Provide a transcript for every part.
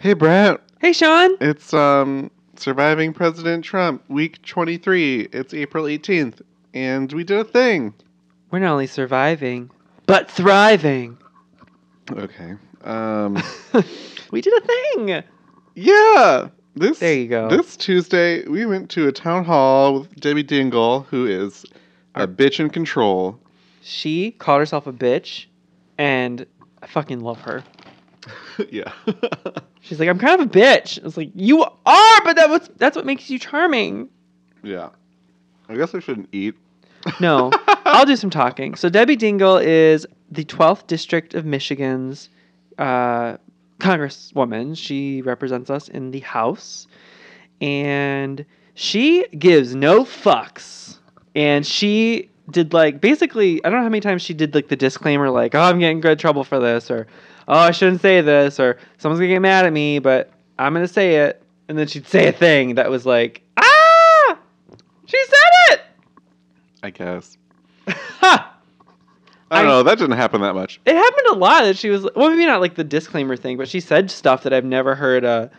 Hey, Brett. Hey, Sean. It's um surviving President Trump, week 23. It's April 18th, and we did a thing. We're not only surviving, but thriving. Okay. Um we did a thing. yeah. This There you go. This Tuesday, we went to a town hall with Debbie Dingell, who is a bitch in control. She called herself a bitch, and I fucking love her. yeah. She's like, I'm kind of a bitch. I was like, you are, but that was that's what makes you charming. yeah. I guess I shouldn't eat. No, I'll do some talking. So Debbie Dingell is the 12th district of Michigan's uh, congresswoman. She represents us in the House, and she gives no fucks. And she did like basically, I don't know how many times she did like the disclaimer, like, "Oh, I'm getting good trouble for this," or "Oh, I shouldn't say this," or "Someone's gonna get mad at me, but I'm gonna say it." And then she'd say a thing that was like, "Ah, she said it." I guess. Ha! I don't I- know. That didn't happen that much. It happened a lot that she was well, maybe not like the disclaimer thing, but she said stuff that I've never heard a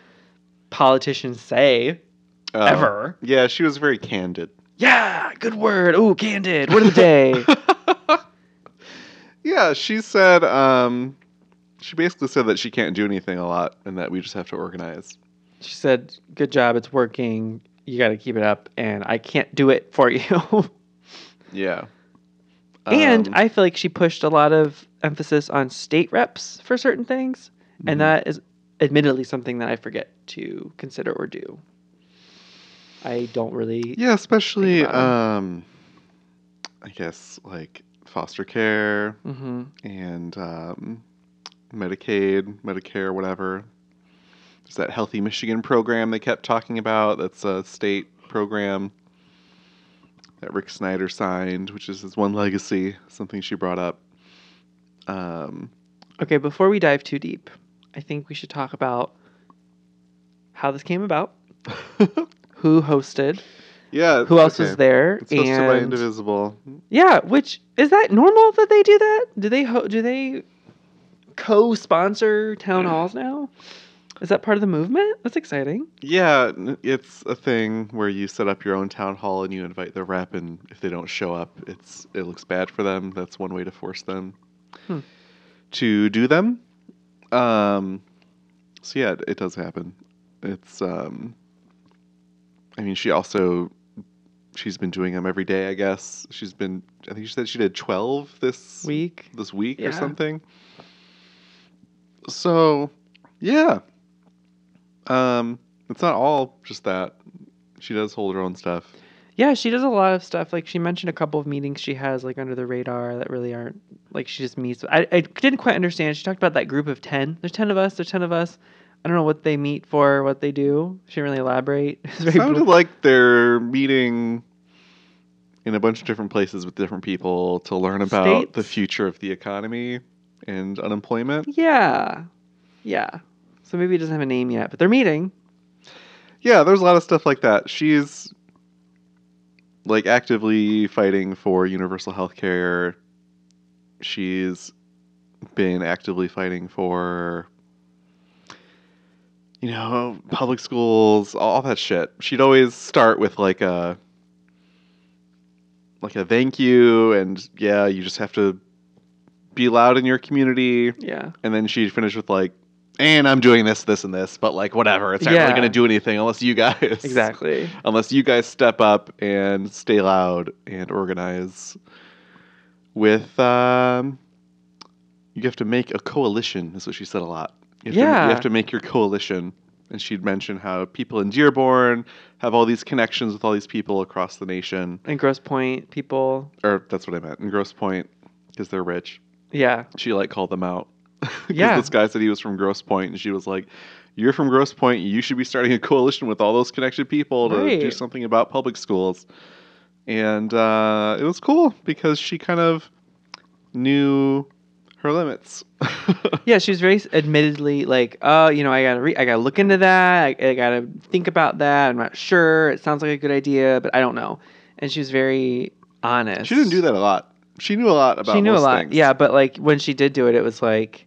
politician say Uh, ever. Yeah, she was very candid. Yeah, good word. Ooh, candid. Word of the day. yeah, she said um she basically said that she can't do anything a lot and that we just have to organize. she said, "Good job. It's working. You got to keep it up, and I can't do it for you." Yeah. and Um, I feel like she pushed a lot of emphasis on state reps for certain things, Mhm. and that is admittedly something that I forget to consider or do. I don't really. Yeah, especially um I guess like foster care mm-hmm. and um Medicaid, Medicare, whatever. There's that Healthy Michigan program they kept talking about. That's a state program that Rick Snyder signed, which is his one legacy, something she brought up. Um, Okay, before we dive too deep, I think we should talk about how this came about, who hosted, yeah. who else okay. was there, It's hosted by and Indivisible. yeah, which is that normal that they do that? Do they ho- do they co-sponsor town halls now? Is that part of the movement? That's exciting. Yeah, it's a thing where you set up your own town hall and you invite the rep, and if they don't show up, it's it looks bad for them. That's one way to force them Hmm. to do them. Um, so yeah, it, it does happen. It's um, I mean, she also she's been doing them every day. I guess she's been. I think she said she did twelve this Week. this week or something. So, yeah. Um, it's not all just that. She does hold her own stuff. Yeah, she does a lot of stuff. Like she mentioned a couple of meetings she has like under the radar that really aren't like she just meets. I, I didn't quite understand. She talked about that group of ten. There's ten of us. There's ten of us. I don't know what they meet for, what they do. She didn't really elaborate. It's very Sounded bl- like they're meeting in a bunch of different places with different people to learn about the future of the economy and unemployment. yeah, yeah. So maybe it doesn't have a name yet, but they're meeting. Yeah, there's a lot of stuff like that. She's like actively fighting for universal health care. She's been actively fighting for you know, public schools, all that shit. She'd always start with like a like a thank you and yeah, you just have to be loud in your community Yeah, and then she'd finish with like and I'm doing this, this, and this, but like whatever. It's not Yeah. really gonna do anything unless you guys exactly. unless you guys step up and stay loud and organize with um you have to make a coalition is what she said a lot you have, to, Yeah. you have to make your coalition and she'd mention how people in dearborn have all these connections with all these people across the nation And Grosse Pointe people. or that's what i meant in grosse pointe because they're rich Yeah, she like called them out. Yeah. this guy said he was from grosse pointe and she was like you're from grosse pointe you should be starting a coalition with all those connected people to do something about public schools and uh, it was cool because she kind of knew her limits yeah. She was very admittedly like, oh, you know, I gotta, re- I gotta look into that. I, I gotta think about that. I'm not sure. It sounds like a good idea, but I don't know. And she was very honest. she didn't do that a lot she knew a lot about she knew a lot. things. Yeah, but like when she did do it, it was like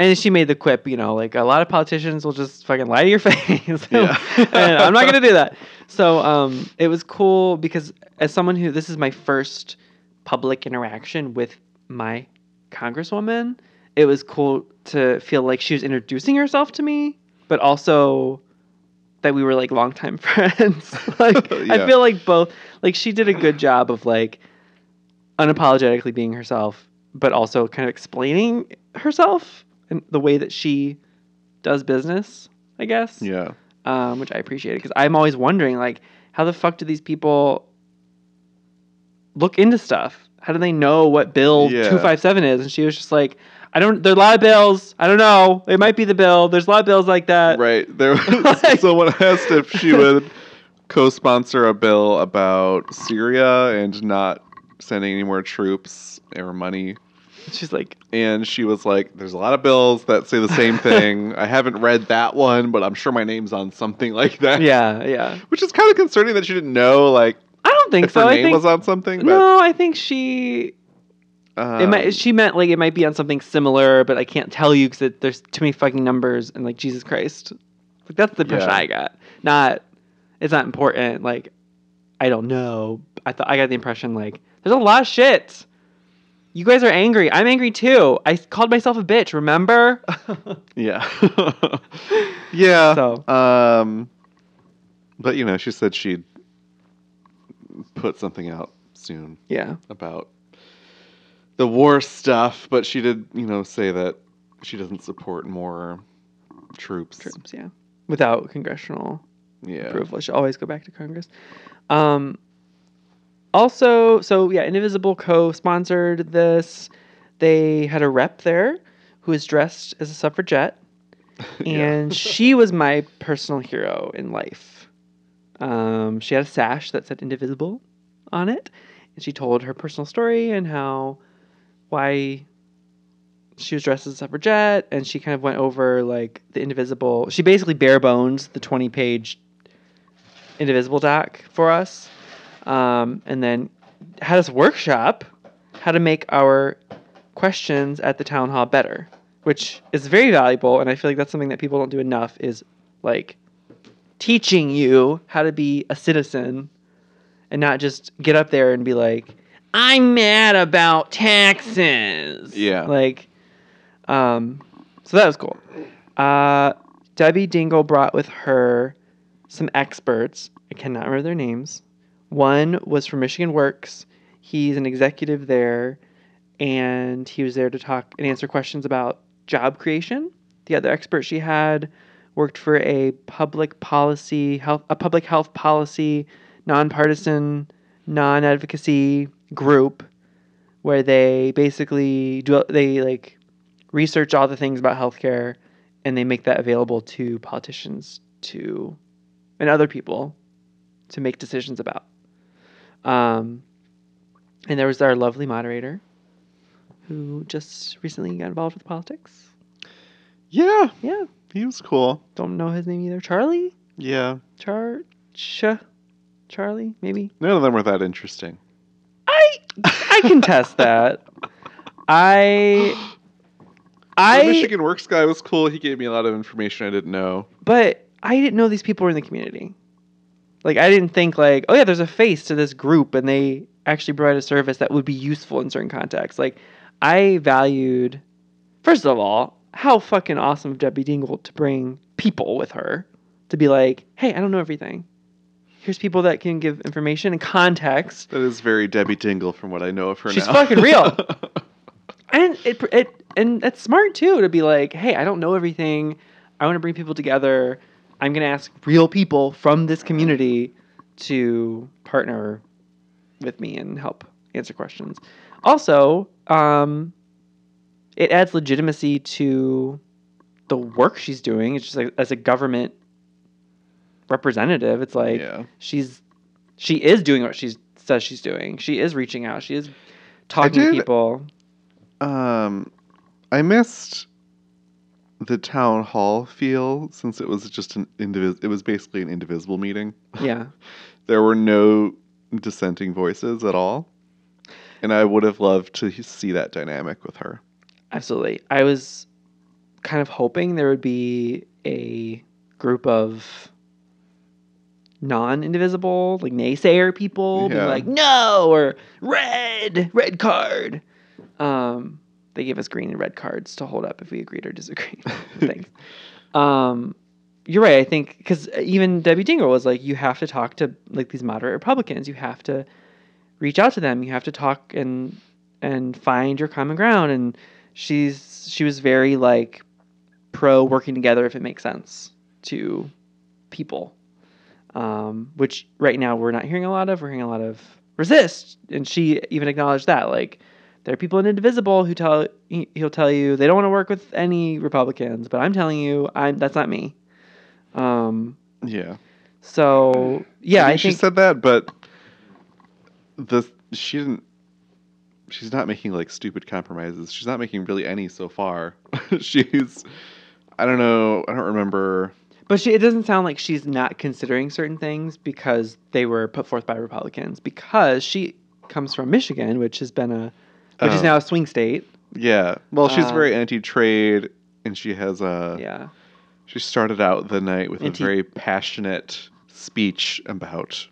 and she made the quip, you know, like a lot of politicians will just fucking lie to your face. Yeah. and I'm not gonna do that. So um, it was cool because as someone who this is my first public interaction with my congresswoman, it was cool to feel like she was introducing herself to me, but also that we were like longtime friends. like I feel like both like she did a good job of like unapologetically being herself, but also kind of explaining herself and the way that she does business, I guess. Yeah. Um, which I appreciated because I'm always wondering like how the fuck do these people look into stuff? How do they know what bill Yeah. 257 is? And she was just like, I don't there's a lot of bills. I don't know. It might be the bill. There's a lot of bills like that. Right. There was Like- someone asked if she would co-sponsor a bill about Syria and not sending any more troops or money. She's like, And she was like, "There's a lot of bills that say the same thing. I haven't read that one, but I'm sure my name's on something like that." yeah, yeah. Which is kind of concerning that she didn't know, like, I don't think so. her I name think was on something. But no, I think she um, it might she meant like it might be on something similar, but I can't tell you because there's too many fucking numbers and like Jesus Christ, like that's the impression Yeah. I got. Not it's not important. Like I don't know. I thought I got the impression like there's a lot of shit. You guys are angry. I'm angry too. I called myself a bitch. Remember? Yeah. yeah. So. Um, but you know, she said she'd put something out soon yeah. about the war stuff, but she did, you know, say that she doesn't support more troops. Troops. Yeah. Without congressional Yeah. approval. Should always go back to Congress. Um, also, so yeah, Indivisible co-sponsored this. They had a rep there who was dressed as a suffragette, and she was my personal hero in life. Um, she had a sash that said Indivisible on it, and she told her personal story and how why she was dressed as a suffragette, and she kind of went over like the Indivisible. She basically bare bones the twenty page Indivisible doc for us, um, and then had us workshop how to make our questions at the town hall better, which is very valuable. And I feel like that's something that people don't do enough is like teaching you how to be a citizen and not just get up there and be like, I'm mad about taxes. Yeah. Like, um, so that was cool. Uh, Debbie Dingell brought with her some experts. I cannot remember their names. One was from Michigan Works. He's an executive there, and he was there to talk and answer questions about job creation. The other expert she had worked for a public policy health a public health policy nonpartisan non-advocacy group where they basically do they like research all the things about healthcare and they make that available to politicians to and other people to make decisions about. Um, and there was our lovely moderator who just recently got involved with politics. yeah. Yeah, He was cool. don't know his name either. Charlie? Yeah. Char Ch Charlie, maybe. None of them were that interesting. I I can test that. I the I Michigan Works guy was cool. He gave me a lot of information I didn't know. but I didn't know these people were in the community. Like I didn't think like, oh yeah, there's a face to this group and they actually provide a service that would be useful in certain contexts. Like I valued first of all, how fucking awesome of Debbie Dingell to bring people with her to be like, hey, I don't know everything. Here's people that can give information and context. That is very Debbie Dingell from what I know of her She's now. fucking real. And it it and that's smart too to be like, hey, I don't know everything. I want to bring people together. I'm gonna ask real people from this community to partner with me and help answer questions. Also, um, it adds legitimacy to the work she's doing. It's just like as a government representative, it's like yeah. she's she is doing what she says she's doing. She is reaching out. She is talking to people. Um, I missed the town hall feel since it was just an indivis- It was basically an indivisible meeting. Yeah. There were no dissenting voices at all, and I would have loved to see that dynamic with her. Absolutely. I was kind of hoping there would be a group of non-indivisible like naysayer people being like no or red red card um they gave us green and red cards to hold up if we agreed or disagreed. Thanks. Um you're right i think because even debbie dingell was like you have to talk to like these moderate republicans. You have to reach out to them. You have to talk and and find your common ground. And she's she was very like pro working together if it makes sense to people um, which right now we're not hearing a lot of. We're hearing a lot of resist. And she even acknowledged that like there are people in indivisible who tell he- he'll tell you they don't want to work with any republicans but i'm telling you i'm that's not me um, Yeah. so yeah I i, mean, she said that, but the she didn't. She's not making like stupid compromises. She's not making really any so far. she's. I don't know. I don't remember. But she, it doesn't sound like she's not considering certain things because they were put forth by Republicans. Because she comes from Michigan, which has been a, which is Oh. now a swing state. Yeah. Well, she's Uh, very anti-trade, and she has a. Yeah, She started out the night with Anti- a very passionate speech about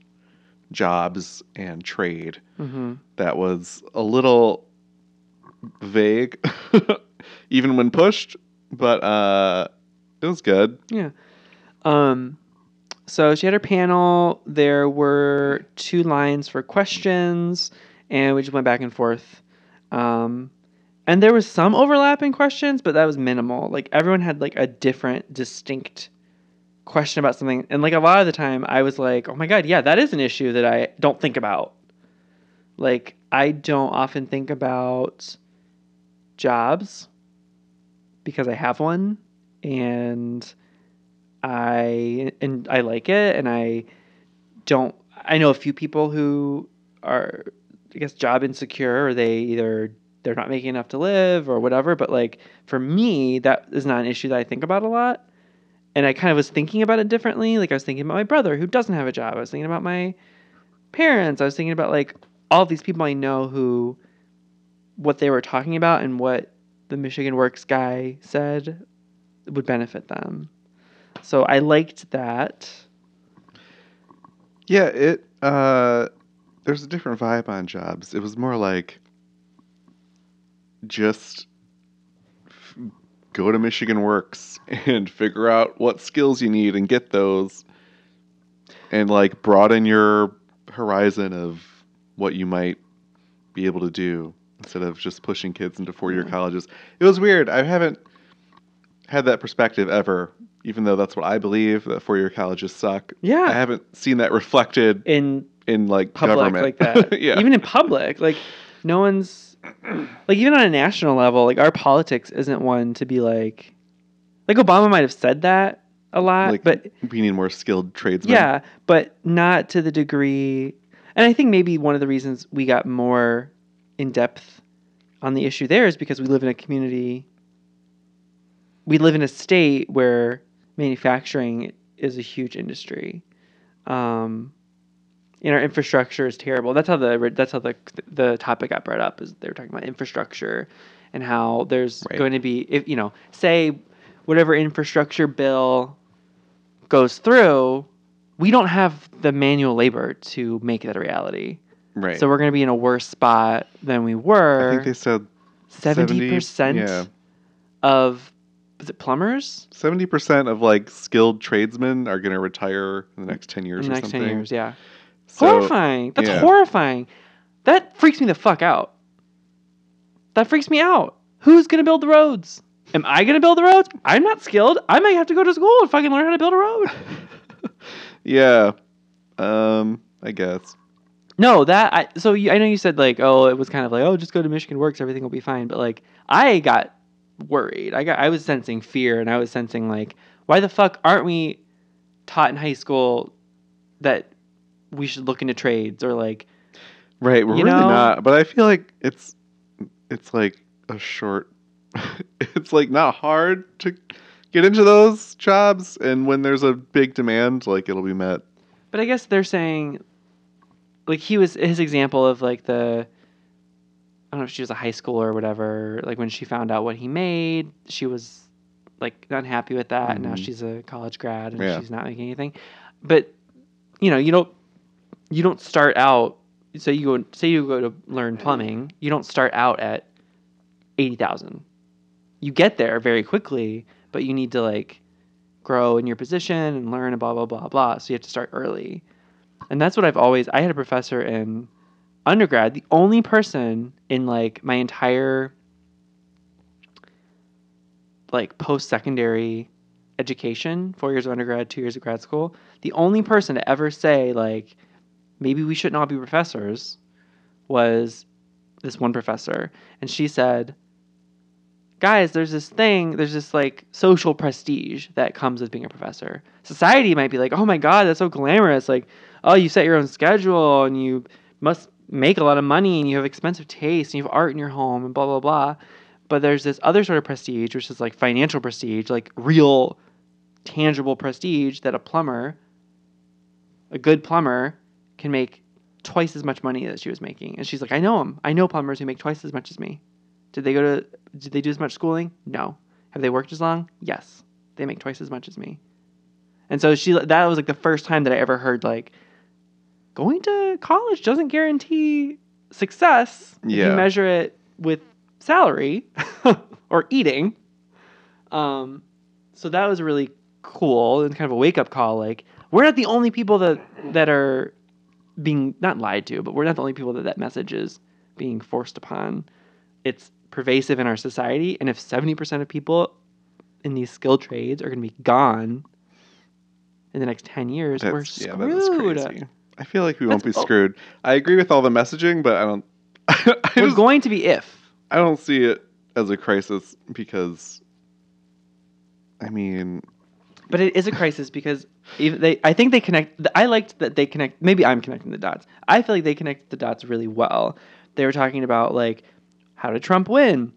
jobs and trade. hmm that was a little vague, even when pushed, but uh, it was good. yeah. Um, so she had her panel. There were two lines for questions, and we just went back and forth. Um, and there was some overlap in questions, but that was minimal. Like everyone had like a different, distinct question about something, and like a lot of the time, I was like, "Oh my god, yeah, that is an issue that I don't think about." Like I don't often think about jobs because I have one, and I and I like it, and I don't. I know a few people who are, I guess, job insecure, or they either they're not making enough to live or whatever. But like for me, that is not an issue that I think about a lot. And I kind of was thinking about it differently. Like I was thinking about my brother who doesn't have a job. I was thinking about my parents. I was thinking about like all these people I know who, what they were talking about and what the Michigan Works guy said would benefit them. So I liked that. Yeah, it. Uh, there's a different vibe on jobs. It was more like just f- go to Michigan Works and figure out what skills you need and get those, and like broaden your horizon of what you might be able to do instead of just pushing kids into four year Yeah. Mm-hmm. colleges. It was weird. I haven't had that perspective ever, even though that's what I believe that four year colleges suck. Yeah, I haven't seen that reflected In in like public government like that. yeah. Even in public. Like no one's like even on a national level, like our politics isn't one to be like like Obama might have said that a lot, like but we need more skilled tradesmen. Yeah, but not to the degree. And I think maybe one of the reasons we got more in depth on the issue there is because we live in a community. We live in a state where manufacturing is a huge industry. Um, and our infrastructure is terrible. That's how the that's how the the topic got brought up. Is they were talking about infrastructure and how there's Right. going to be if you know say whatever infrastructure bill goes through, we don't have the manual labor to make that a reality. Right. So we're going to be in a worse spot than we were. I think they said Seventy percent Yeah. of is it plumbers seventy percent of like skilled tradesmen are gonna retire in the next ten years in the or next something. ten years? Yeah, So, horrifying. That's yeah. horrifying. That freaks me the fuck out. That freaks me out. Who's going to build the roads? Am I going to build the roads? I'm not skilled. I might have to go to school and fucking learn how to build a road. yeah. Um, I guess. No, that I so you, I know you said like oh it was kind of like oh just go to Michigan Works everything will be fine but like I got worried I got I was sensing fear and I was sensing like why the fuck aren't we taught in high school that we should look into trades or like Right, we're You really know? not. But I feel like it's it's like a short it's like not hard to get into those jobs and when there's a big demand, like it'll be met. but I guess they're saying like he was his example of like the I don't know if she was a high schooler or whatever like when she found out what he made she was like unhappy with that. And now Mhm. she's a college grad and Yeah. she's not making anything. But you know, you don't you don't start out. So you go say you go to learn plumbing. You don't start out at eighty thousand. You get there very quickly, but you need to like grow in your position and learn and blah blah blah blah. So you have to start early. And that's what I've always I had a professor in undergrad, the only person in like my entire like post secondary education, four years of undergrad, two years of grad school, the only person to ever say like maybe we shouldn't all be professors was this one professor. And she said, Guys, there's this thing, there's this like social prestige that comes with being a professor. Society might be like, oh my God, that's so glamorous. Like, oh, you set your own schedule and you must make a lot of money and you have expensive taste and you have art in your home and blah, blah, blah. But there's this other sort of prestige, which is like financial prestige, like real, tangible prestige that a plumber, a good plumber, can make twice as much money that she was making. And she's like, I know them. I know plumbers who make twice as much as me. Did they go to, did they do as much schooling? No. Have they worked as long? Yes. They make twice as much as me. And so she, that was like the first time that I ever heard like, going to college doesn't guarantee success if Yeah. you measure it with salary or eating. Um, so that was really cool and kind of a wake up call. Like we're not the only people that that are being not lied to, but we're not the only people that that message is being forced upon. It's pervasive in our society, and if seventy percent of people in these skilled trades are going to be gone in the next ten years, we're That's, yeah, screwed. crazy. I feel like we won't be That's- oh. screwed. I agree with all the messaging, but I don't. I, We're just, going to be if. I don't see it as a crisis because. I mean, But it is a crisis because they, I think they connect. I liked that they connect. Maybe I'm connecting the dots. I feel like they connect the dots really well. They were talking about like how did Trump win?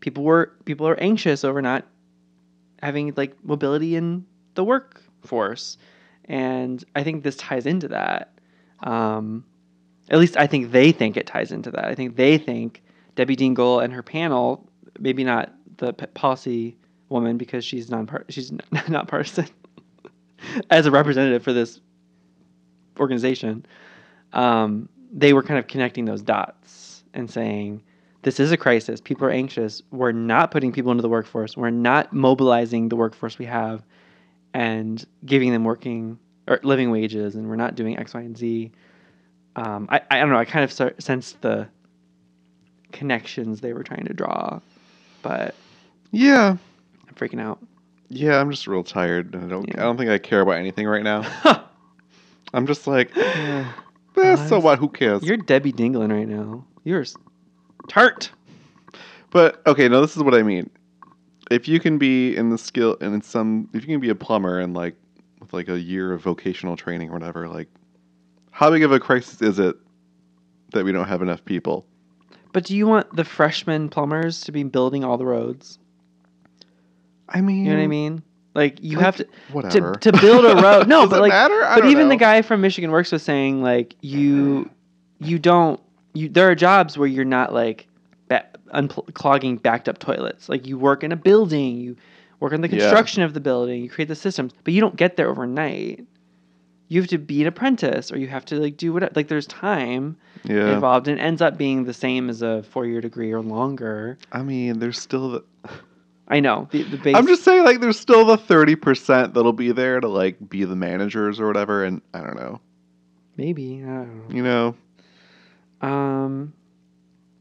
People were people are anxious over not having like mobility in the workforce, and I think this ties into that. Um, at least I think they think it ties into that. I think they think Debbie Dingell and her panel, maybe not the policy woman because she's non she's not partisan as a representative for this organization. Um, they were kind of connecting those dots and saying, "This is a crisis. People are anxious. We're not putting people into the workforce. We're not mobilizing the workforce we have, and giving them working or living wages, and we're not doing X, Y, and Z." Um, I I don't know. I kind of start, sensed the connections they were trying to draw, but yeah, freaking out. yeah. I'm just real tired. I don't. Yeah. I don't think I care about anything right now. I'm just like, eh, eh, so what? Who cares? You're Debbie Dingling right now. You're tart. But okay, no, this is what I mean. If you can be in the skill and in some, if you can be a plumber and like with like a year of vocational training or whatever, like how big of a crisis is it that we don't have enough people? But do you want the freshman plumbers to be building all the roads? I mean, You know what I mean? Like you like, have to whatever to, to build a road. No, Does but it like, matter? I but even the guy from Michigan Works was saying like you, you don't you. There are jobs where you're not like ba- unclogging backed up toilets. Like you work in a building, you work on the Yeah. construction of the building, you create the systems, but you don't get there overnight. You have to be an apprentice, or you have to like do whatever. Like there's time yeah. involved, and it ends up being the same as a four year degree or longer. I mean, there's still the. I know the, the base. I'm just saying, like, there's still the thirty percent that'll be there to like be the managers or whatever, and I don't know. maybe I don't You know, know. Um,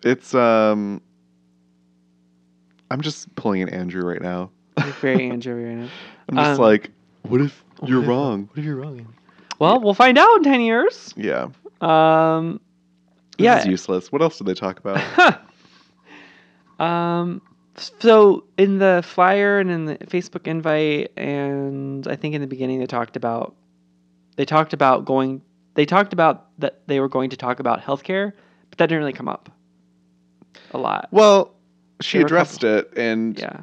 it's um. I'm just pulling an Andrew right now. you're very Andrew right now. I'm just Um, like, what if you're what if- wrong? What if you're wrong? Well, we'll find out in ten years. Yeah. Um, This yeah. is useless. What else did they talk about? um, so in the flyer and in the Facebook invite, and I think in the beginning they talked about they talked about going. They talked about that they were going to talk about healthcare, but that didn't really come up a lot. well, she There were a addressed it, and Yeah.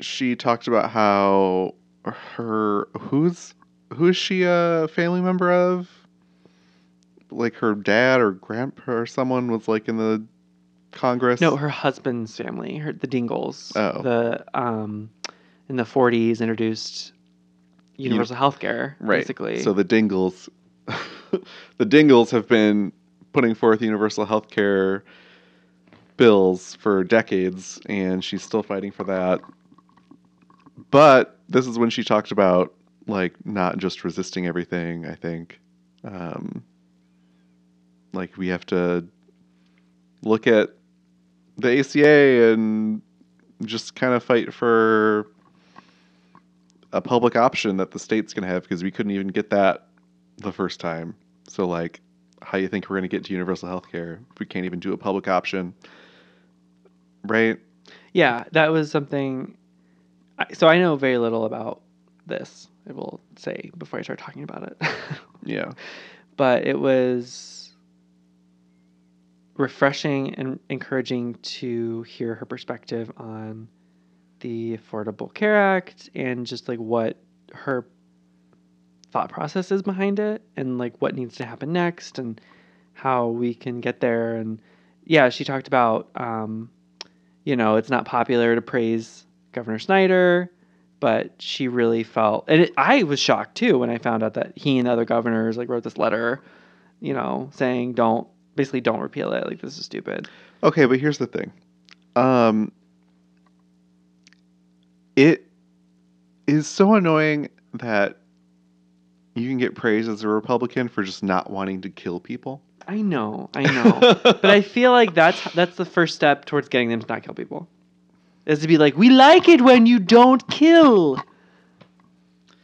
she talked about how her who's who is she a family member of? Like her dad or grandpa or someone was like in the Congress? No, her husband's family, her the Dingells. Oh. The um, in the 40s introduced universal health care, right. basically. So the Dingells, the Dingells have been putting forth universal health care bills for decades, and she's still fighting for that. But this is when she talked about like not just resisting everything. I think, um, like we have to look at the ACA and just kind of fight for a public option that the state's going to have because we couldn't even get that the first time. So like how you think we're going to get to universal health care if we can't even do a public option? Right? yeah, that was something. I, so I know very little about this. I will say before I start talking about it. Yeah. but it was refreshing and encouraging to hear her perspective on the Affordable Care Act and just like what her thought process is behind it and like what needs to happen next and how we can get there. And yeah she talked about um, you know it's not popular to praise governor snyder but she really felt and it, i was shocked too when i found out that he and the other governors like wrote this letter you know saying don't basically don't repeal it like this is stupid Okay, but here's the thing. Um, it is so annoying that you can get praised as a Republican for just not wanting to kill people. i know i know but i feel like that's that's the first step towards getting them to not kill people is to be like we like it when you don't kill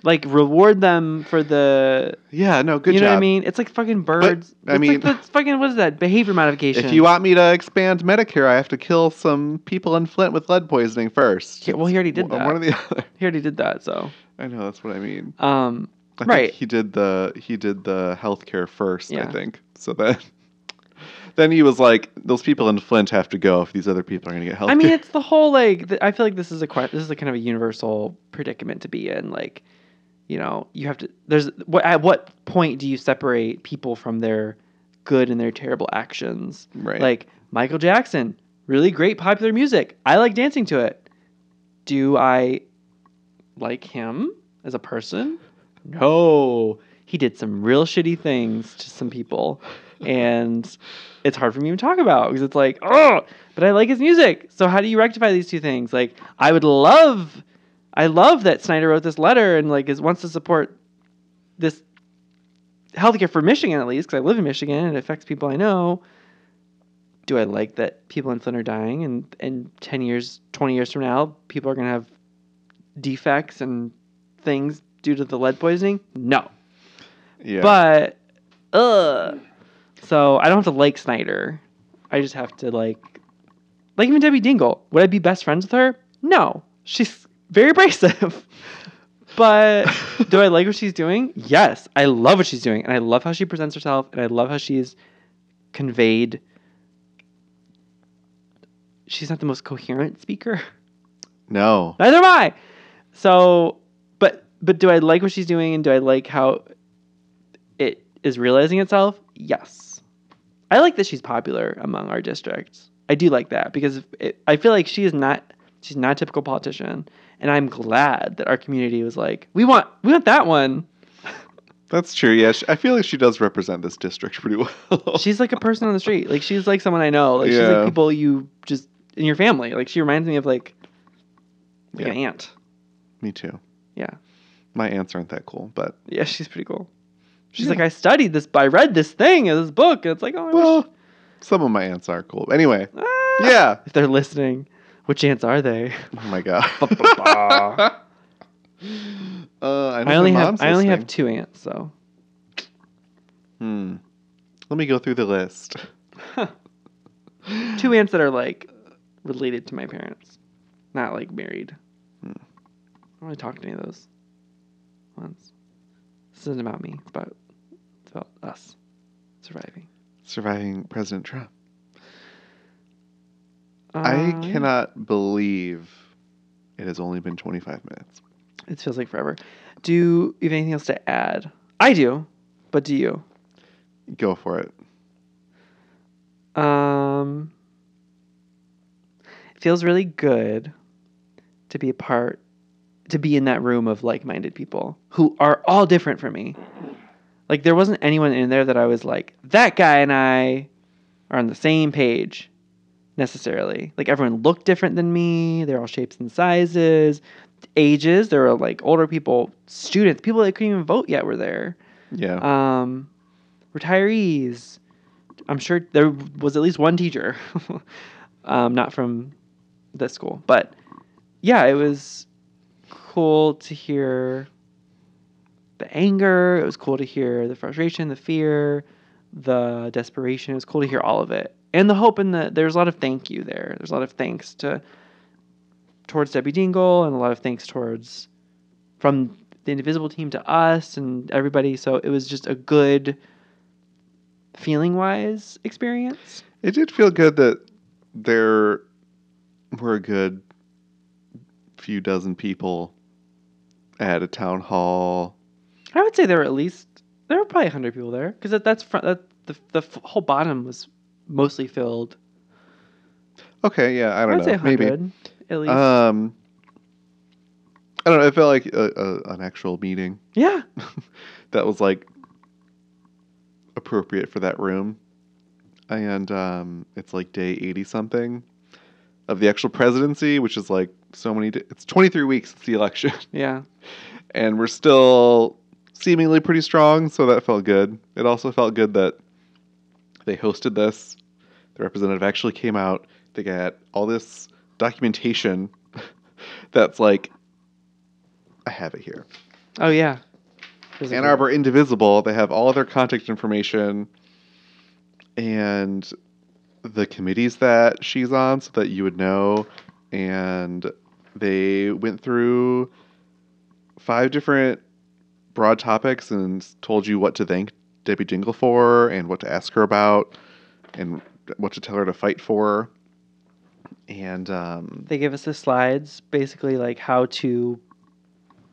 like reward them for the yeah, no, good you know job. what I mean? It's like fucking birds. I It's mean- like, that's fucking what is that? Behavior modification. If you want me to expand Medicare, I have to kill some people in Flint with lead poisoning first. Yeah, well, he already did One- that. One or the other. he already did that, so I know that's what I mean. um, I think Right. he did the he did the healthcare first. yeah. I think so. Then then he was like, those people in Flint have to go if these other people are going to get healthcare. I mean, it's the whole like. th- I feel like this is a que- this is a kind of a universal predicament to be in. Like, you know, you have to. There's what at what point do you separate people from their good and their terrible actions? right. Like Michael Jackson, really great popular music. I like dancing to it. Do I like him as a person? No. He did some real shitty things to some people. And it's hard for me to talk about because it's like, oh, but I like his music. So how do you rectify these two things? Like, I would love, I love that Snyder wrote this letter and like is wants to support this healthcare for Michigan at least because I live in Michigan and it affects people I know. Do I like that people in Flint are dying and and ten years, twenty years from now, people are gonna have defects and things due to the lead poisoning? No. yeah. But ugh. So I don't have to like Snyder. I just have to like like even Debbie Dingell. Would I be best friends with her? No. She's very abrasive. but do I like what she's doing? Yes. I love what she's doing. And I love how she presents herself and I love how she's conveyed she's not the most coherent speaker. no. Neither am I. So, but but do I like what she's doing, and do I like how it is realizing itself? Yes, I like that she's popular among our districts. I do like that because it, I feel like she is not she's not a typical politician, and I'm glad that our community was like, we want we want that one. That's true. Yeah, I feel like she does represent this district pretty well. She's like a person on the street. Like she's like someone I know. Like she's Yeah. like people you just in your family. Like she reminds me of like, like Yeah. an aunt. Me too. Yeah. My aunts aren't that cool, but Yeah, she's pretty cool. She's Yeah. like, I studied this, I read this thing in this book. And it's like, oh, I well, wish. some of my aunts are cool. Anyway, Ah. yeah. If they're listening, which ants are they? Oh my god. Uh, I, I only have mom's I only listening. have two ants, so Hmm. Let me go through the list. two ants that are like related to my parents, not like married. Hmm. I don't really talk to any of those ones. This isn't about me. It's about it's about us surviving. Surviving President Trump. Uh, I cannot believe it has only been 25 minutes. It feels like forever. Do you have anything else to add? I do, but do you? Go for it. Um, it feels really good to be a part to be in that room of like-minded people who are all different from me. Like there wasn't anyone in there that I was like that guy and I are on the same page necessarily. Like everyone looked different than me. They're all shapes and sizes, ages. There were like older people, students, people that couldn't even vote yet were there. Yeah. Um, retirees. I'm sure there was at least one teacher, um, not from this school, but yeah, it was cool to hear the anger. It was cool to hear the frustration, the fear, the desperation. It was cool to hear all of it, and the hope. And the there's a lot of thank you there. There's a lot of thanks to towards Debbie Dingell, and a lot of thanks towards from the Indivisible team to us and everybody. So it was just a good feeling wise experience. It did feel good that there were a good few dozen people at a town hall. I would say there were at least there were probably hundred people there because that, that's front that the the whole bottom was mostly filled. Okay, yeah, I don't say know, maybe. at least. Um, I don't know. It felt like a, a, an actual meeting yeah, that was like appropriate for that room, and um, it's like day eighty something of the actual presidency, which is like so many. d it's twenty three weeks since the election, yeah, and we're still seemingly pretty strong. So that felt good. It also felt good that they hosted this. The representative actually came out. They got all this documentation that's like, I have it here. oh yeah. Ann Arbor Indivisible, they have all their contact information and the committees that she's on so that you would know. And they went through five different broad topics and told you what to thank Debbie Dingell for and what to ask her about and what to tell her to fight for. And um, They give us the slides, basically like how to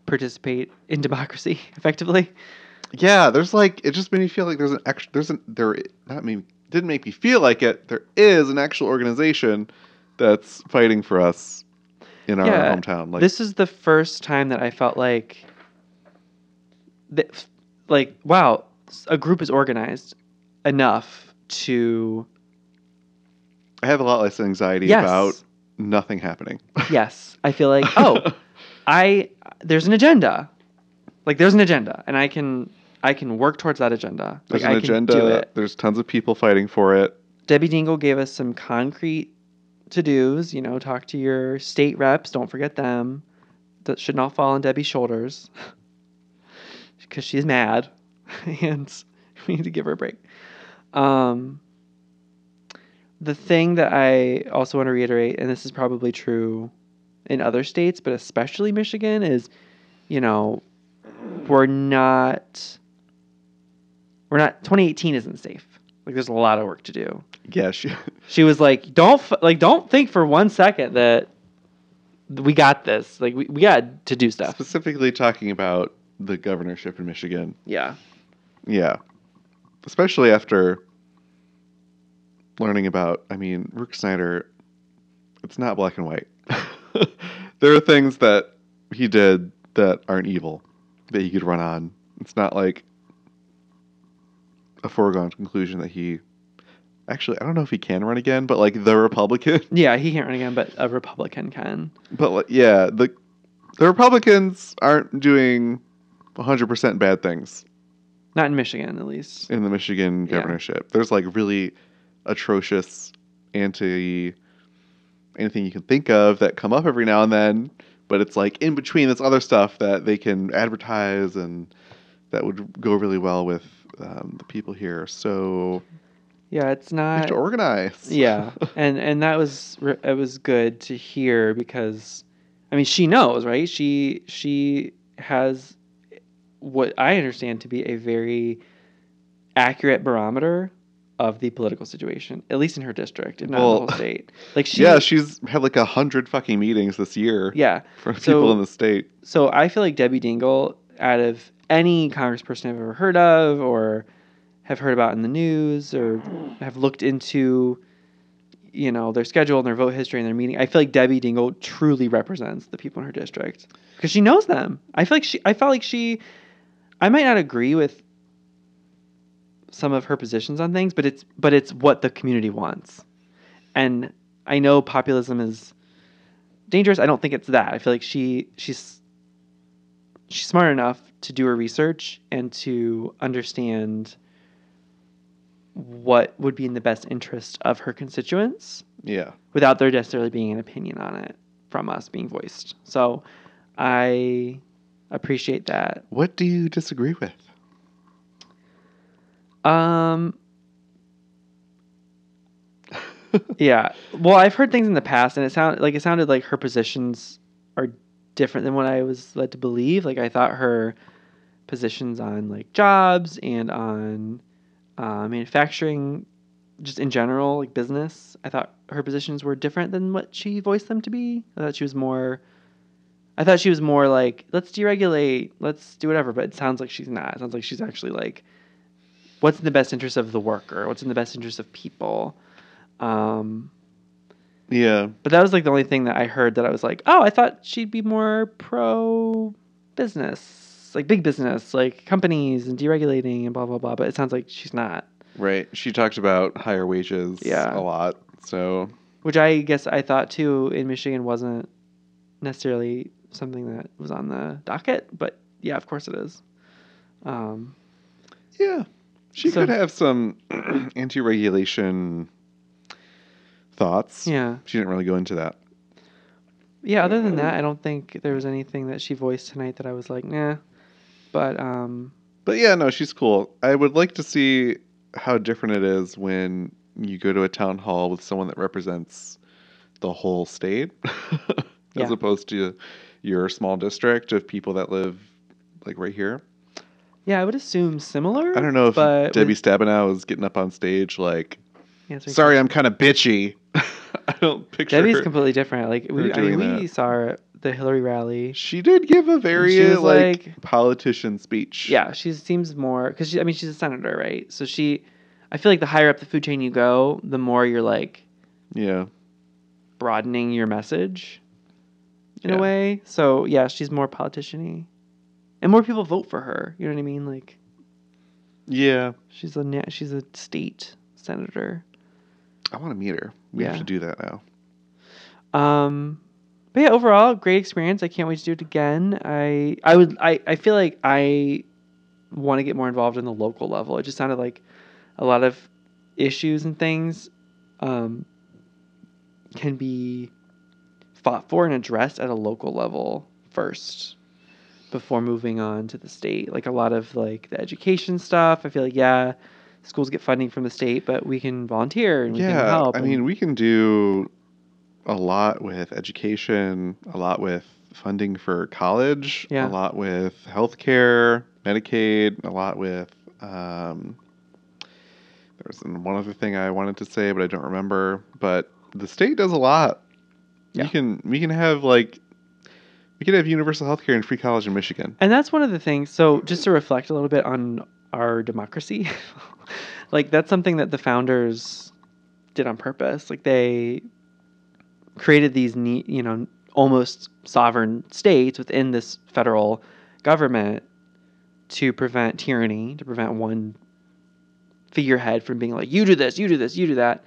participate in democracy effectively. Yeah, there's like it just made me feel like there's an extra there's an there not me didn't make me feel like it. There is an actual organization that's fighting for us in our Yeah, hometown. Like this is the first time that I felt like, that, like wow, a group is organized enough to I have a lot less anxiety yes, about nothing happening. yes. I feel like oh, I there's an agenda, like there's an agenda, and I can I can work towards that agenda. there's like an I agenda. There's tons of people fighting for it. Debbie Dingell gave us some concrete to dos. You know, talk to your state reps. Don't forget them. That should not fall on Debbie's shoulders because she's mad, and we need to give her a break. Um, the thing that I also want to reiterate, and this is probably true in other states, but especially Michigan, is you know we're not we're not 2018 isn't safe. Like there's a lot of work to do. Yeah, she, She was like, "Don't f- like, don't think for one second that we got this. Like, we, we got to do stuff." specifically talking about the governorship in Michigan. Yeah, Yeah. Especially after learning about, I mean, Rick Snyder, it's not black and white. there are things that he did that aren't evil that he could run on. It's not like a foregone conclusion that he actually I don't know if he can run again, but like the Republican yeah, he can't run again, but a Republican can. but like, yeah, the the Republicans aren't doing 100% bad things Not in Michigan, at least. in the Michigan Yeah. governorship. There's like really atrocious anti anything you can think of that come up every now and then, but it's like in between this other stuff that they can advertise and that would go really well with um, the people here. So Yeah, it's we have not. to organize. yeah, and and that was re- it was good to hear because, I mean, she knows, right? She she has what I understand to be a very accurate barometer of the political situation, at least in her district, if not in Well, the whole state. Like she, yeah, she's had like a hundred fucking meetings this year yeah. for So- people in the state. So I feel like Debbie Dingell, out of any congressperson I've ever heard of or have heard about in the news or have looked into, you know their schedule and their vote history and their meeting. I feel like Debbie Dingell truly represents the people in her district because she knows them. I feel like she. I felt like she. I might not agree with some of her positions on things, but it's but it's what the community wants, and I know populism is dangerous. I don't think it's that. I feel like she she's she's smart enough to do her research and to understand what would be in the best interest of her constituents Yeah. without there necessarily being an opinion on it from us being voiced. So I appreciate that. What do you disagree with? Um yeah. Well, I've heard things in the past and it sounded like it sounded like her positions are different than what I was led to believe. Like I thought her positions on like jobs and on uh, manufacturing just in general, like business, I thought her positions were different than what she voiced them to be. I thought she was more I thought she was more like, let's deregulate, let's do whatever, but it sounds like she's not. It sounds like she's actually like what's in the best interest of the worker, what's in the best interest of people. Um, Yeah. but that was like the only thing that I heard that I was like, oh, I thought she'd be more pro business, like big business, like companies and deregulating and blah blah blah. But it sounds like she's not, Right. She talked about higher wages Yeah. a lot. So which I guess I thought too in Michigan wasn't necessarily something that was on the docket. But yeah, of course it is. Um, yeah. She So- could have some anti regulation thoughts. yeah, She didn't really go into that. yeah. Other than that, I don't think there was anything that she voiced tonight that I was like, nah. But um, But yeah, no, she's cool. I would like to see how different it is when you go to a town hall with someone that represents the whole state as Yeah. opposed to your small district of people that live like right here. yeah, I would assume similar. I don't know if Debbie with Stabenow is getting up on stage like, sorry, I'm kind of bitchy. I don't picture Debbie's her. completely different. Like we, I mean, we saw her at the Hillary rally. She did give a very like, like- politician speech. Yeah, she seems more because. I mean, she's a senator, right? So she, I feel like the higher up the food chain you go, the more you're like Yeah. broadening your message, in Yeah. a way. So yeah, she's more politician-y. and more people vote for her. You know what I mean? Like Yeah. she's a na- she's a state senator. I want to meet her. We have to do that now. Um, but yeah, overall, great experience. I can't wait to do it again. I I would I, I feel like I want to get more involved in the local level. It just sounded like a lot of issues and things um, can be fought for and addressed at a local level first before moving on to the state. Like a lot of like the education stuff. I feel like yeah, schools get funding from the state, but we can volunteer and we can yeah. help. I and- mean, we can do a lot with education, a lot with funding for college, Yeah. a lot with healthcare, Medicaid, a lot with. Um, there was one other thing I wanted to say, but I don't remember. But the state does a lot. Yeah. We can we can have like we can have universal healthcare and free college in Michigan. And that's one of the things. So, just to reflect a little bit on our democracy, like that's something that the founders did on purpose. Like they created these, ne- you know, almost sovereign states within this federal government to prevent tyranny, to prevent one figurehead from being like, you do this, you do this, you do that.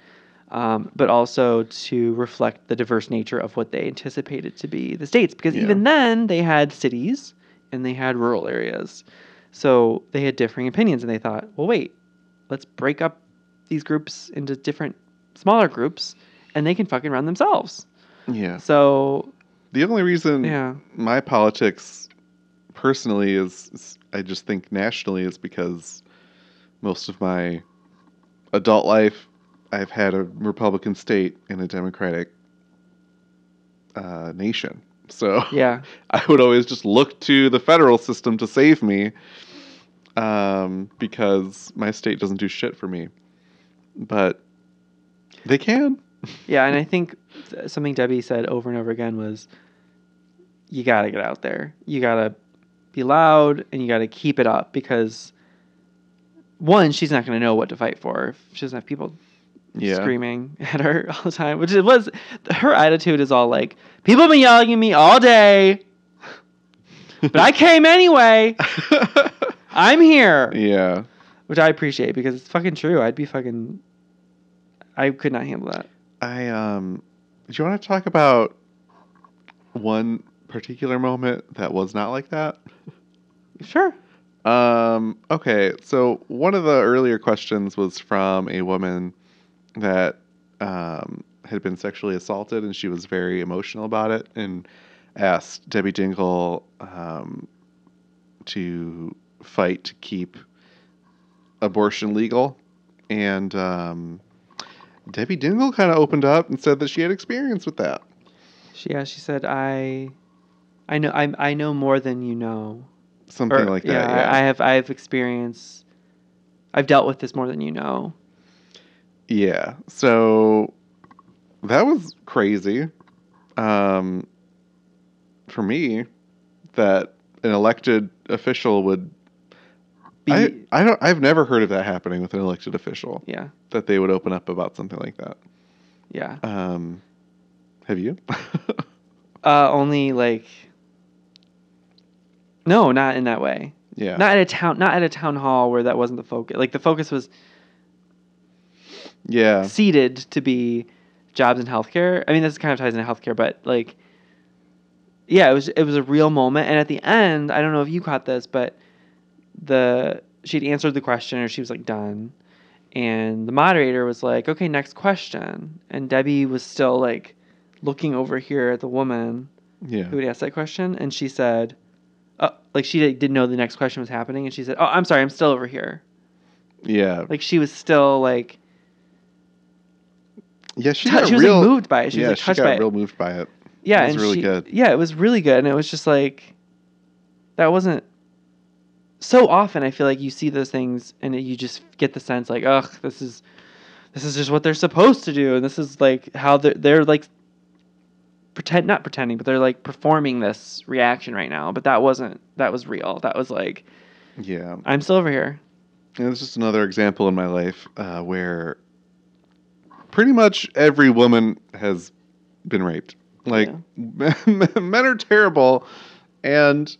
Um, but also to reflect the diverse nature of what they anticipated to be the states. Because Yeah. even then, they had cities and they had rural areas. So they had differing opinions, and they thought, well, wait, let's break up these groups into different smaller groups, and they can fucking run themselves. Yeah. So, The only reason yeah. my politics personally is, is I just think nationally is because most of my adult life I've had a Republican state and a Democratic uh, nation. So Yeah. I would always just look to the federal system to save me um, because my state doesn't do shit for me. But they can. Yeah, and I think something Debbie said over and over again was you got to get out there. You got to be loud and you got to keep it up because one, she's not going to know what to fight for if she doesn't have people Yeah. screaming at her all the time, which it was her attitude is all like, "People have been yelling at me all day, but I came anyway. I'm here," yeah. which I appreciate because it's fucking true. I'd be fucking, I could not handle that. I um do you want to talk about one particular moment that was not like that? Sure. Um okay, so one of the earlier questions was from a woman that um had been sexually assaulted and she was very emotional about it and asked Debbie Dingell um to fight to keep abortion legal and um Debbie Dingell kind of opened up and said that she had experience with that. She yeah, she said I, I know I I know more than you know. Something Or, like that. yeah, Yeah. I I have I have experience. I've dealt with this more than you know. Yeah. So that was crazy. Um, for me, that an elected official would. Be, I, I don't. I've never heard of that happening with an elected official. yeah, That they would open up about something like that. yeah. Um, have you? Uh, only like. No, not in that way. yeah. Not at a town. Not at a town hall where that wasn't the focus. Like the focus was yeah. seated to be jobs in healthcare. I mean, this kind of ties into healthcare, but like, yeah, it was it was a real moment. And at the end, I don't know if you caught this, but the she'd answered the question or she was like done, and the moderator was like, "Okay, next question," and Debbie was still like looking over here at the woman Yeah. who had asked that question, and she said, "Oh, like she didn't know the next question was happening," and she said, "Oh, I'm sorry, I'm still over here." Yeah. Like she was still like Yeah. She, got she was real. like moved by it. She yeah. was like she got by it. real moved by it. yeah, it was and really she, good. Yeah, it was really good, and it was just like that wasn't so often. I feel like you see those things, and you just get the sense like, ugh, this is this is just what they're supposed to do, and this is like how they're they're like pretend not pretending, but they're like performing this reaction right now. But that wasn't that was real. That was like Yeah. I'm still over here. And it's just another example in my life uh, where pretty much every woman has been raped. Like men are terrible, and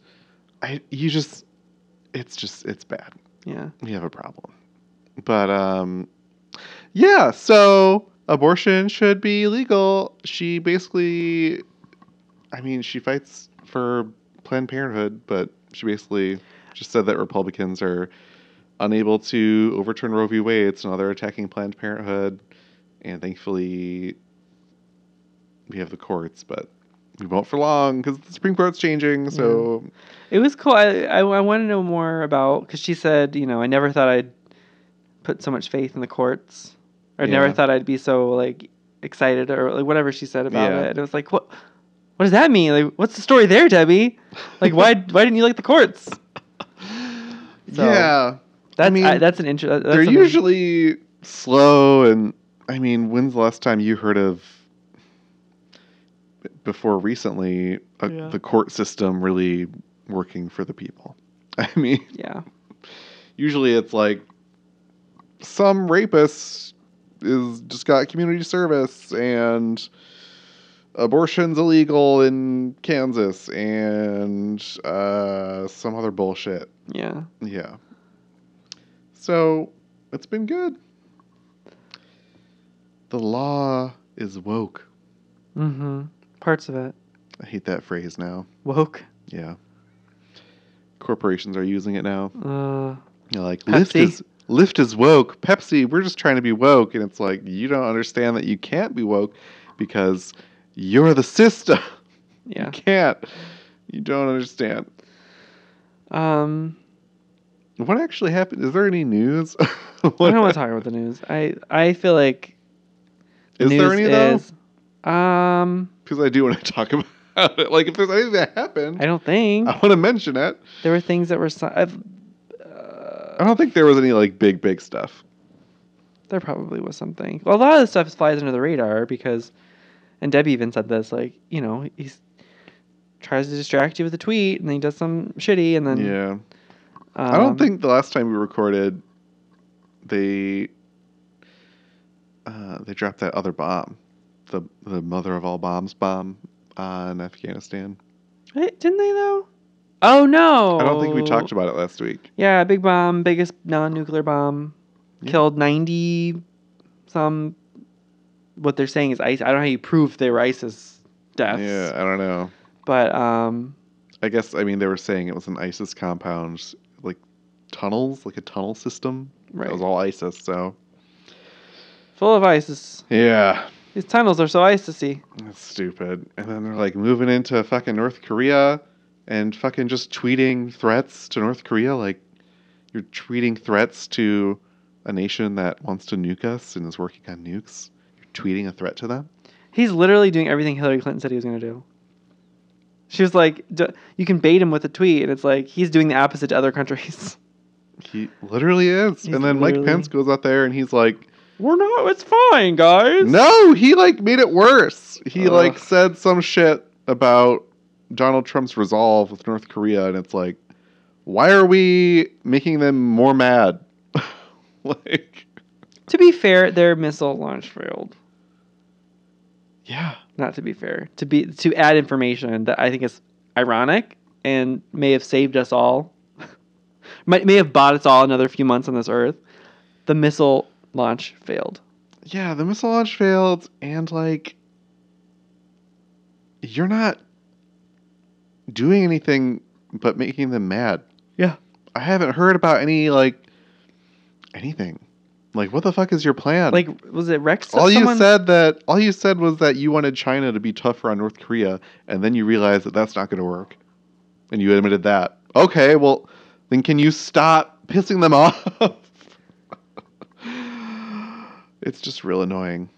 I you just it's just it's bad. Yeah, We have a problem. But um, yeah. So abortion should be legal. She basically, I mean, she fights for Planned Parenthood, but she basically just said that Republicans are unable to overturn Roe v. Wade, so now they're attacking Planned Parenthood. And thankfully, we have the courts, but we won't for long because the Supreme Court's changing. So it was cool. I I, I want to know more about because she said, you know, I never thought I'd put so much faith in the courts. I never thought I'd be so like excited or like whatever she said about Yeah. it. And it was like, what? What does that mean? Like, what's the story there, Debbie? Like, why why didn't you like the courts? So, yeah, That's I mean, that's an interest. they're usually slow and i mean when's the last time you heard of before recently uh, Yeah. the court system really working for the people i mean yeah usually it's like some rapist is just got community service and abortion's illegal in kansas and uh, some other bullshit yeah yeah. So it's been good. The law is woke. mm-hmm. Parts of it I hate that phrase now. woke. Yeah. Corporations are using it now. Uh, They're like Lyft Pepsi. is Lyft is woke. Pepsi, we're just trying to be woke, and it's like you don't understand that you can't be woke because you're the system. yeah. You can't. You don't understand. Um, What actually happened? Is there any news? I don't want to talk about the news. I I feel like Is there any though? is- Um, Because I do want to talk about it. Like if there's anything that happened, I don't think I want to mention it. there were things that were. I've, uh, I don't think there was any like big big stuff. there probably was something. Well, a lot of the stuff flies under the radar because, and Debbie even said this. Like, you know, he's tries to distract you with a tweet, and then he does some shitty, and then yeah. Um, I don't think the last time we recorded, they uh, they dropped that other bomb, the the mother of all bombs bomb on Afghanistan. Wait, didn't they though? Oh no! I don't think we talked about it last week. Yeah, big bomb, biggest non-nuclear bomb, Yeah. killed ninety some. What they're saying is ISIS. I don't know how you prove they were ISIS deaths. Yeah, I don't know. But um, I guess I mean they were saying it was an ISIS compound, like tunnels, like a tunnel system. right, It was all ISIS. So full of ISIS. yeah, These tunnels are so ISISy. that's stupid. And then they're like moving into fucking North Korea and fucking just tweeting threats to North Korea. Like you're tweeting threats to a nation that wants to nuke us and is working on nukes. You're tweeting a threat to them. He's literally doing everything Hillary Clinton said he was going to do. She was like, D- "You can bait him with a tweet," and it's like he's doing the opposite to other countries. He literally is. He's and then Mike Pence goes out there and he's like, We're not. It's fine, guys. No, he like made it worse. He Ugh. like said some shit about Donald Trump's resolve with North Korea, and it's like, why are we making them more mad? like, To be fair, their missile launch failed. yeah, Not to be fair. To be to add information that I think is ironic and may have saved us all. might may have bought us all another few months on this earth. The missile launch failed. yeah. The missile launch failed, and like, you're not doing anything but making them mad. Yeah. I haven't heard about any like anything. Like, what the fuck is your plan? Like was it Rex? all you someone- said that all you said was that you wanted China to be tougher on North Korea, and then you realized that that's not going to work, and you admitted that. Okay, well, then can you stop pissing them off? It's just real annoying.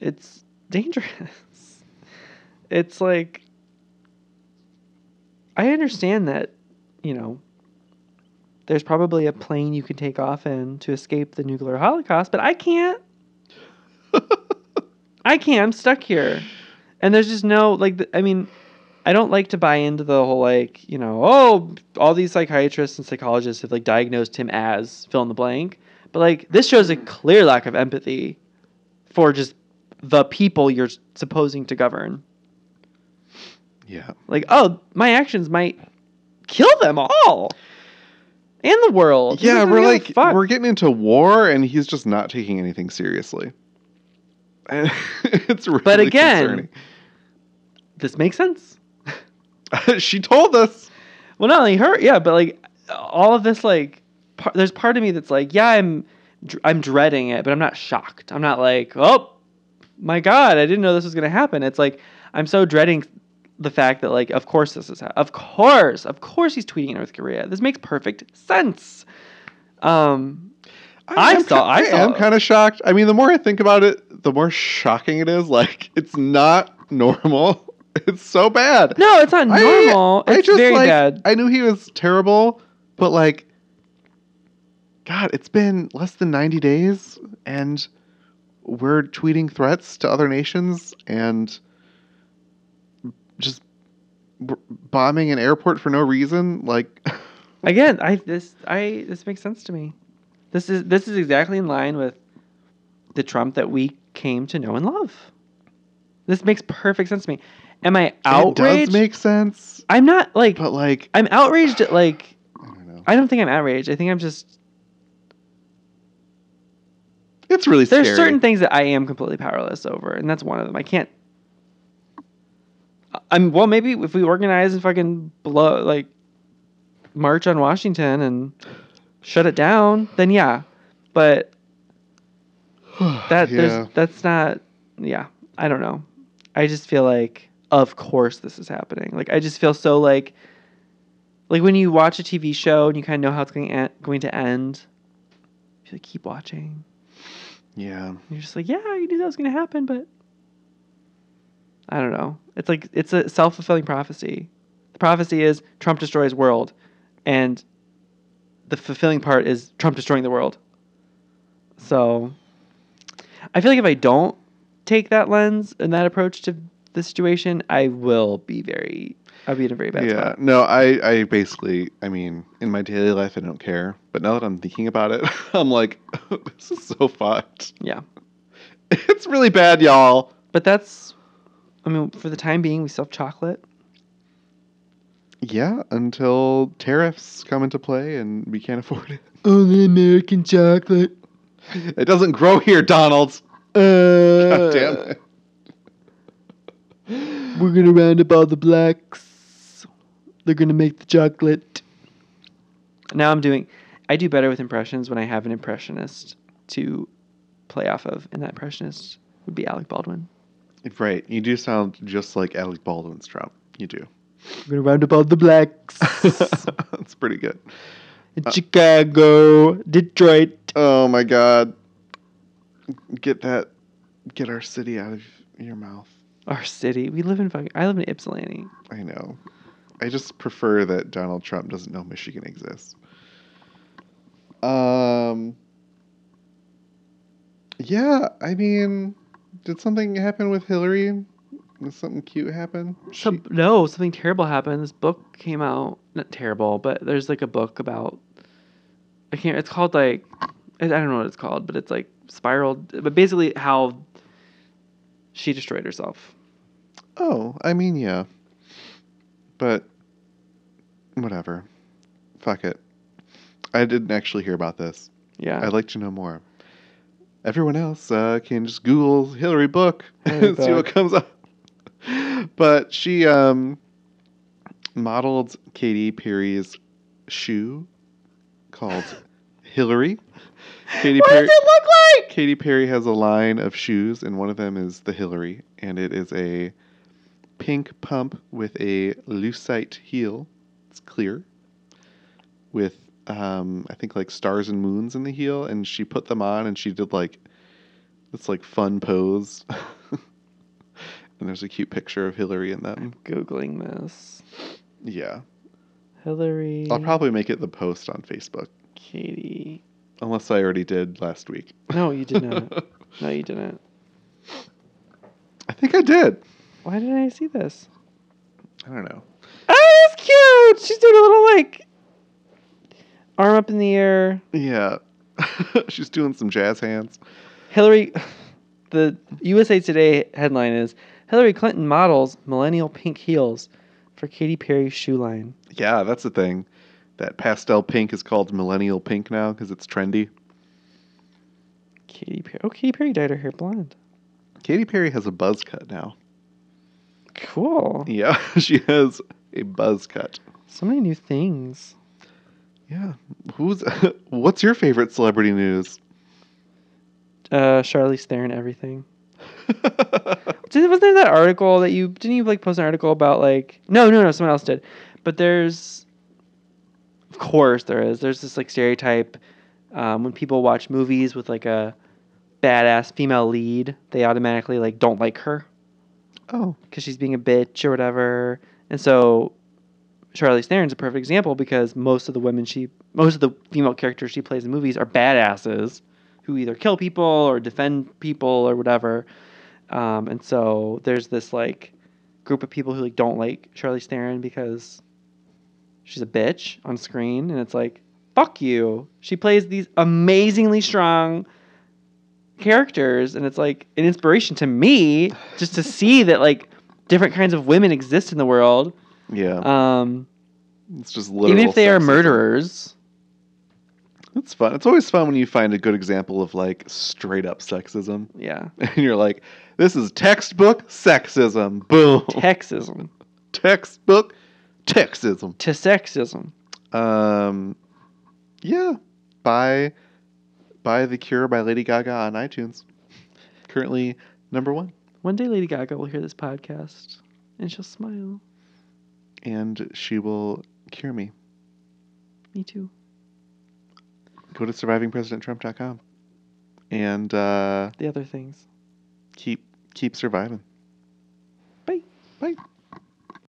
it's dangerous. It's like I understand that, you know, there's probably a plane you can take off in to escape the nuclear holocaust, but I can't. I can't. I'm stuck here. And there's just no like I mean, I don't like to buy into the whole like, you know, oh, all these psychiatrists and psychologists have like diagnosed him as fill in the blank. But like this shows a clear lack of empathy for just the people you're supposing to govern. Yeah, Like, oh, my actions might kill them all and the world. Yeah, we're like fuck. we're getting into war, and he's just not taking anything seriously. And it's really But again- concerning. this makes sense. she told us. Well, not only her, yeah, but like all of this, like, par- there's part of me that's like, yeah, I'm, I'm dreading it, but I'm not shocked. I'm not like, oh, my God, I didn't know this was gonna happen. It's like I'm so dreading the fact that, like, of course this is, ha- of course, of course he's tweeting in North Korea. This makes perfect sense. Um, I am saw- ki- I saw- am kind of shocked. I mean, the more I think about it, the more shocking it is. Like, it's not normal. It's so bad. no, it's not normal. I, it's just very like, bad. I knew he was terrible, but like, God, it's been less than ninety days, and we're tweeting threats to other nations and just bombing an airport for no reason. Like, Again, I this I this makes sense to me. This is this is exactly in line with the Trump that we came to know and love. This makes perfect sense to me. Am I it outraged? does make sense, I'm not like but like, I'm outraged at like I don't know. I don't think I'm outraged. I think I'm just It's really there's scary. certain things that I am completely powerless over, and that's one of them. I can't. I'm well. Maybe if we organize and fucking blow like march on Washington and shut it down, then yeah. But that yeah. there's that's not. Yeah, I don't know. I just feel like, of course, this is happening. Like I just feel so like, like when you watch a TV show and you kind of know how it's going to going to end. You like keep watching. Yeah. You're just like, yeah, you knew that was gonna happen, but I don't know. It's like it's a self fulfilling prophecy. The prophecy is Trump destroys world, and the fulfilling part is Trump destroying the world. So I feel like if I don't take that lens and that approach to the situation, I will be very I'll be in a very bad yeah. spot. No, I, I basically, I mean, in my daily life, I don't care. But now that I'm thinking about it, I'm like, this is so fucked. Yeah. It's really bad, y'all. But that's, I mean, for the time being, we still have chocolate. Yeah, until tariffs come into play and we can't afford it. Only American chocolate. It doesn't grow here, Donald. Uh, God damn it. We're gonna round up all the blacks. They're gonna make the chocolate. Now I'm doing. I do better with impressions when I have an impressionist to play off of, and that impressionist would be Alec Baldwin. Right, you do sound just like Alec Baldwin's Trump. You do. We're gonna round up all the blacks. That's pretty good. in uh, Chicago, Detroit. Oh my god. Get that get our city out of your mouth. Our city. We live in fucking. I live in Ypsilanti. I know. I just prefer that Donald Trump doesn't know Michigan exists. Um Yeah, I mean, did something happen with Hillary? Did something cute happen? Some, no, something terrible happened. This book came out. Not terrible, but there's like a book about. I can't. It's called like. I I don't know what it's called, but it's like spiraled. But basically, how she destroyed herself. Oh, I mean, yeah. But whatever. Fuck it. I didn't actually hear about this. Yeah. I'd like to know more. Everyone else uh, can just Google Hillary book Hillary and see what comes up. But she um, modeled Katy Perry's shoe called Hillary. Katy what Perry. does it look like? Katy Perry has a line of shoes, and one of them is the Hillary, and it is a pink pump with a lucite heel. It's clear, with um, I think like stars and moons in the heel, and she put them on, and she did like this like fun pose. and there's a cute picture of Hillary in them. Googling this. Yeah, Hillary. I'll probably make it the post on Facebook, Katie. unless I already did last week. No, you did not. no, you didn't. I think I did. Why didn't I see this? I don't know. Oh, that's cute. She's doing a little like arm up in the air. Yeah. She's doing some jazz hands. Hillary, the USA Today headline is Hillary Clinton models millennial pink heels for Katy Perry's shoe line. Yeah, that's the thing. That pastel pink is called millennial pink now because it's trendy. Katy Perry. Oh, Katy Perry dyed her hair blonde. Katy Perry has a buzz cut now. Cool. Yeah, she has a buzz cut. So many new things. Yeah. Who's what's your favorite celebrity news? Uh, Charlize Theron, everything. Did, wasn't there that article that you didn't you like post an article about like no no no someone else did, but there's of course there is there's this like stereotype um, when people watch movies with like a badass female lead they automatically like don't like her oh, because she's being a bitch or whatever and so Charlize Theron's a perfect example because most of the women she most of the female characters she plays in movies are badasses who either kill people or defend people or whatever. Um, and so there's this like group of people who like don't like Charlize Theron because she's a bitch on screen, and it's like fuck you. She plays these amazingly strong characters, and it's like an inspiration to me just to see that like different kinds of women exist in the world. Yeah. Um, it's just literal even if they are murderers. It's fun. It's always fun when you find a good example of like straight up sexism, Yeah, and you're like, "This is textbook sexism." Boom. Texism textbook sexism. to sexism. Um, yeah, buy buy the Cure by Lady Gaga on iTunes. Currently number one, One day Lady Gaga will hear this podcast and she'll smile. And she will cure me. Me too. Go to survivingpresidenttrump.com and uh, The other things. keep keep surviving. Bye. Bye.